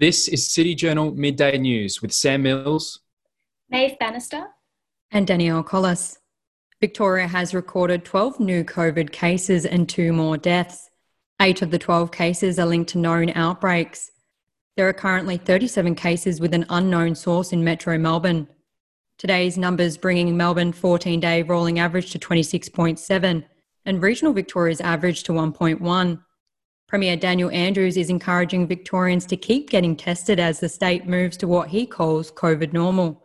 This is City Journal Midday News with Sam Mills, Maeve Bannister, and Danielle Collis. Victoria has recorded 12 new COVID cases and two more deaths. Eight of the 12 cases are linked to known outbreaks. There are currently 37 cases with an unknown source in Metro Melbourne. Today's numbers bringing Melbourne 14 day rolling average to 26.7 and regional Victoria's average to 1.1. Premier Daniel Andrews is encouraging Victorians to keep getting tested as the state moves to what he calls COVID normal.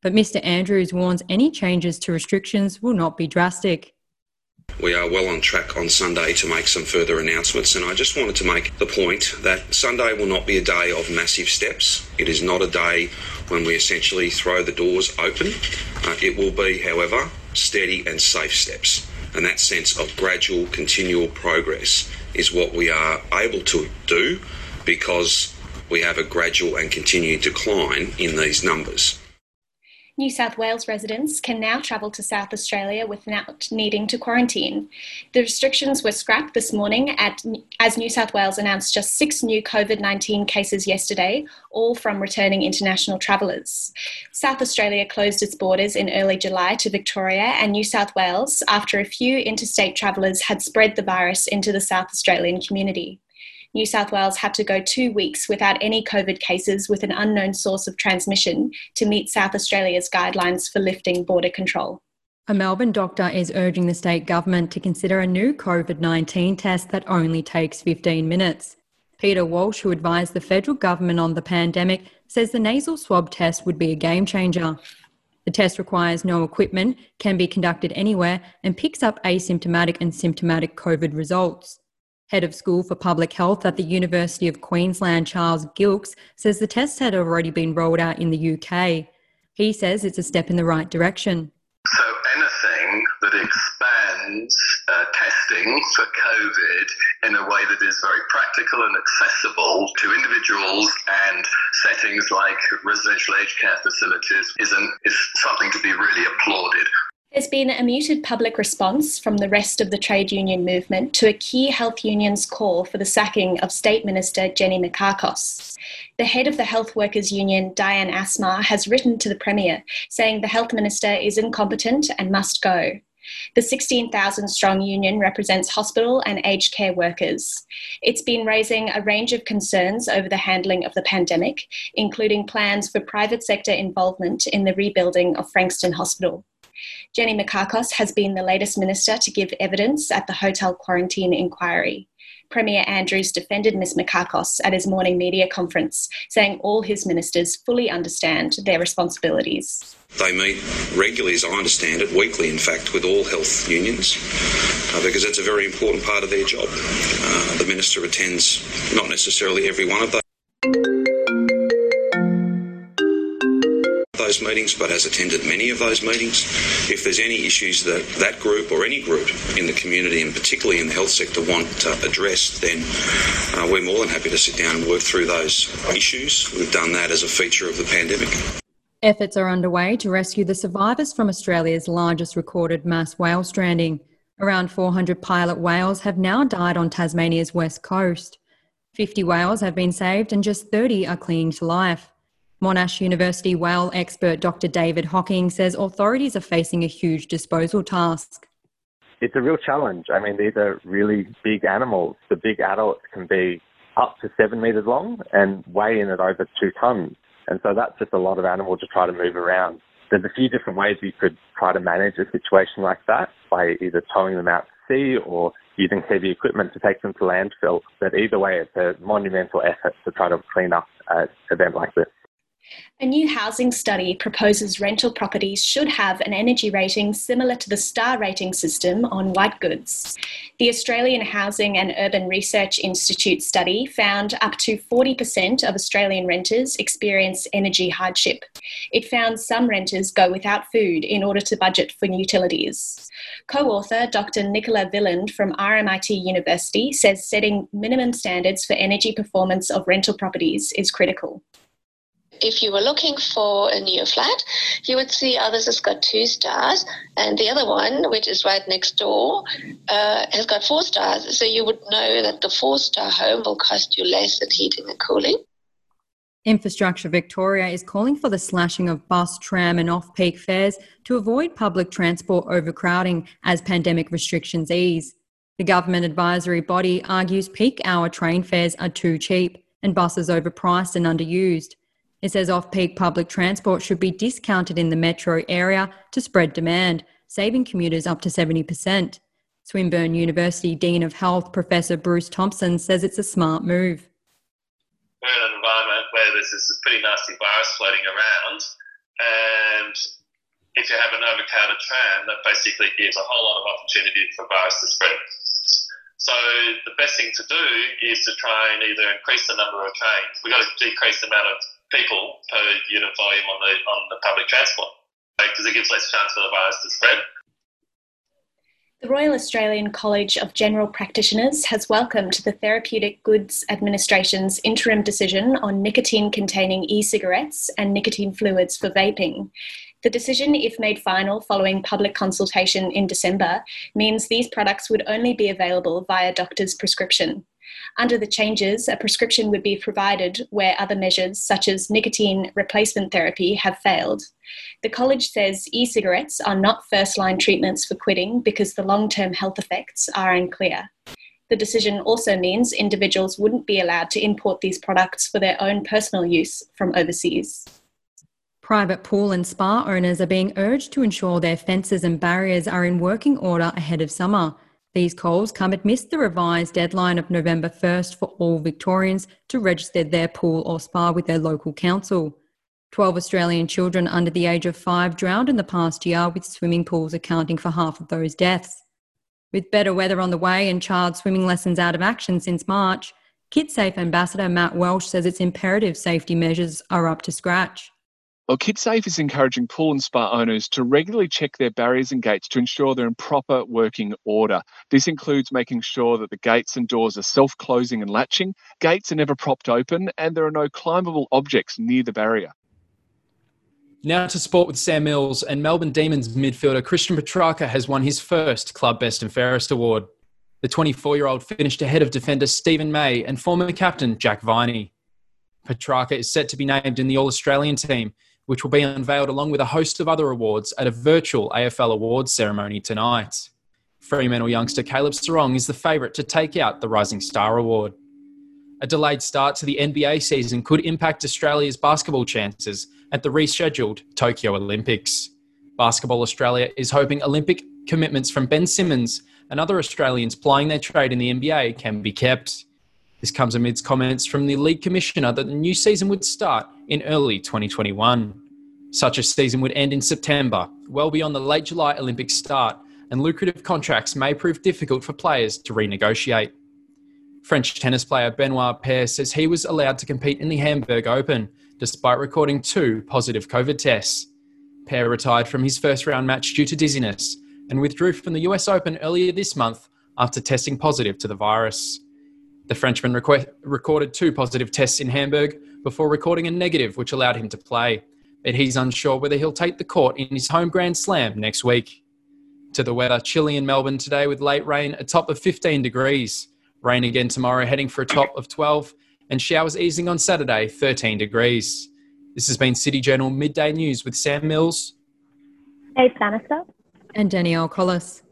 But Mr Andrews warns any changes to restrictions will not be drastic. We are well on track on Sunday to make some further announcements, and I just wanted to make the point that Sunday will not be a day of massive steps. It is not a day when we essentially throw the doors open. Uh, it will be, however, steady and safe steps, and that sense of gradual, continual progress is what we are able to do because we have a gradual and continued decline in these numbers. New South Wales residents can now travel to South Australia without needing to quarantine. The restrictions were scrapped this morning at, as New South Wales announced just six new COVID 19 cases yesterday, all from returning international travellers. South Australia closed its borders in early July to Victoria and New South Wales after a few interstate travellers had spread the virus into the South Australian community. New South Wales had to go two weeks without any COVID cases with an unknown source of transmission to meet South Australia's guidelines for lifting border control. A Melbourne doctor is urging the state government to consider a new COVID 19 test that only takes 15 minutes. Peter Walsh, who advised the federal government on the pandemic, says the nasal swab test would be a game changer. The test requires no equipment, can be conducted anywhere, and picks up asymptomatic and symptomatic COVID results. Head of School for Public Health at the University of Queensland, Charles Gilks, says the test had already been rolled out in the UK. He says it's a step in the right direction. So, anything that expands uh, testing for COVID in a way that is very practical and accessible to individuals and settings like residential aged care facilities is, an, is something to be really applauded. There's been a muted public response from the rest of the trade union movement to a key health union's call for the sacking of State Minister Jenny Mikakos. The head of the Health Workers Union, Diane Asmar, has written to the Premier saying the Health Minister is incompetent and must go. The 16,000 strong union represents hospital and aged care workers. It's been raising a range of concerns over the handling of the pandemic, including plans for private sector involvement in the rebuilding of Frankston Hospital. Jenny Mikakos has been the latest minister to give evidence at the hotel quarantine inquiry. Premier Andrews defended Ms Mikakos at his morning media conference, saying all his ministers fully understand their responsibilities. They meet regularly, as I understand it, weekly, in fact, with all health unions, uh, because it's a very important part of their job. Uh, the minister attends not necessarily every one of those. Those meetings, but has attended many of those meetings. If there's any issues that that group or any group in the community, and particularly in the health sector, want uh, addressed, then uh, we're more than happy to sit down and work through those issues. We've done that as a feature of the pandemic. Efforts are underway to rescue the survivors from Australia's largest recorded mass whale stranding. Around 400 pilot whales have now died on Tasmania's west coast. 50 whales have been saved and just 30 are clinging to life. Monash University whale expert Dr. David Hocking says authorities are facing a huge disposal task. It's a real challenge. I mean, these are really big animals. The big adults can be up to seven metres long and weigh in at over two tonnes. And so that's just a lot of animal to try to move around. There's a few different ways you could try to manage a situation like that by either towing them out to sea or using heavy equipment to take them to landfill. But either way, it's a monumental effort to try to clean up an event like this. A new housing study proposes rental properties should have an energy rating similar to the star rating system on white goods. The Australian Housing and Urban Research Institute study found up to 40% of Australian renters experience energy hardship. It found some renters go without food in order to budget for utilities. Co author Dr. Nicola Willand from RMIT University says setting minimum standards for energy performance of rental properties is critical if you were looking for a new flat, you would see others has got two stars, and the other one, which is right next door, uh, has got four stars. So you would know that the four star home will cost you less at heating and cooling. Infrastructure Victoria is calling for the slashing of bus, tram, and off peak fares to avoid public transport overcrowding as pandemic restrictions ease. The government advisory body argues peak hour train fares are too cheap and buses overpriced and underused. It says off peak public transport should be discounted in the metro area to spread demand, saving commuters up to 70%. Swinburne University Dean of Health Professor Bruce Thompson says it's a smart move we're in an environment where there's this pretty nasty virus floating around, and if you have an overcrowded tram, that basically gives a whole lot of opportunity for virus to spread. So the best thing to do is to try and either increase the number of trains. We've got to decrease the amount of people per unit volume on the on the public transport because it gives less chance for the virus to spread. The Royal Australian College of General Practitioners has welcomed the Therapeutic Goods Administration's interim decision on nicotine containing e cigarettes and nicotine fluids for vaping. The decision, if made final following public consultation in December, means these products would only be available via doctor's prescription. Under the changes, a prescription would be provided where other measures, such as nicotine replacement therapy, have failed. The college says e cigarettes are not first line treatments for quitting because the long term health effects are unclear. The decision also means individuals wouldn't be allowed to import these products for their own personal use from overseas. Private pool and spa owners are being urged to ensure their fences and barriers are in working order ahead of summer. These calls come amidst the revised deadline of November 1st for all Victorians to register their pool or spa with their local council. 12 Australian children under the age of five drowned in the past year, with swimming pools accounting for half of those deaths. With better weather on the way and child swimming lessons out of action since March, KidSafe Ambassador Matt Welsh says its imperative safety measures are up to scratch. Well, KidSafe is encouraging pool and spa owners to regularly check their barriers and gates to ensure they're in proper working order. This includes making sure that the gates and doors are self closing and latching, gates are never propped open, and there are no climbable objects near the barrier. Now to sport with Sam Mills and Melbourne Demons midfielder Christian Petracca has won his first Club Best and Fairest award. The 24 year old finished ahead of defender Stephen May and former captain Jack Viney. Petracca is set to be named in the All Australian team which will be unveiled along with a host of other awards at a virtual AFL Awards ceremony tonight. Fremantle youngster Caleb Serong is the favourite to take out the Rising Star Award. A delayed start to the NBA season could impact Australia's basketball chances at the rescheduled Tokyo Olympics. Basketball Australia is hoping Olympic commitments from Ben Simmons and other Australians plying their trade in the NBA can be kept. This comes amidst comments from the league commissioner that the new season would start in early 2021. Such a season would end in September, well beyond the late July Olympic start, and lucrative contracts may prove difficult for players to renegotiate. French tennis player Benoit Paire says he was allowed to compete in the Hamburg Open despite recording two positive COVID tests. Paire retired from his first round match due to dizziness and withdrew from the US Open earlier this month after testing positive to the virus. The Frenchman requ- recorded two positive tests in Hamburg before recording a negative, which allowed him to play. But he's unsure whether he'll take the court in his home Grand Slam next week. To the weather, chilly in Melbourne today with late rain, a top of 15 degrees. Rain again tomorrow, heading for a top of 12, and showers easing on Saturday, 13 degrees. This has been City Journal Midday News with Sam Mills, Dave Bannister, and Danielle Collis.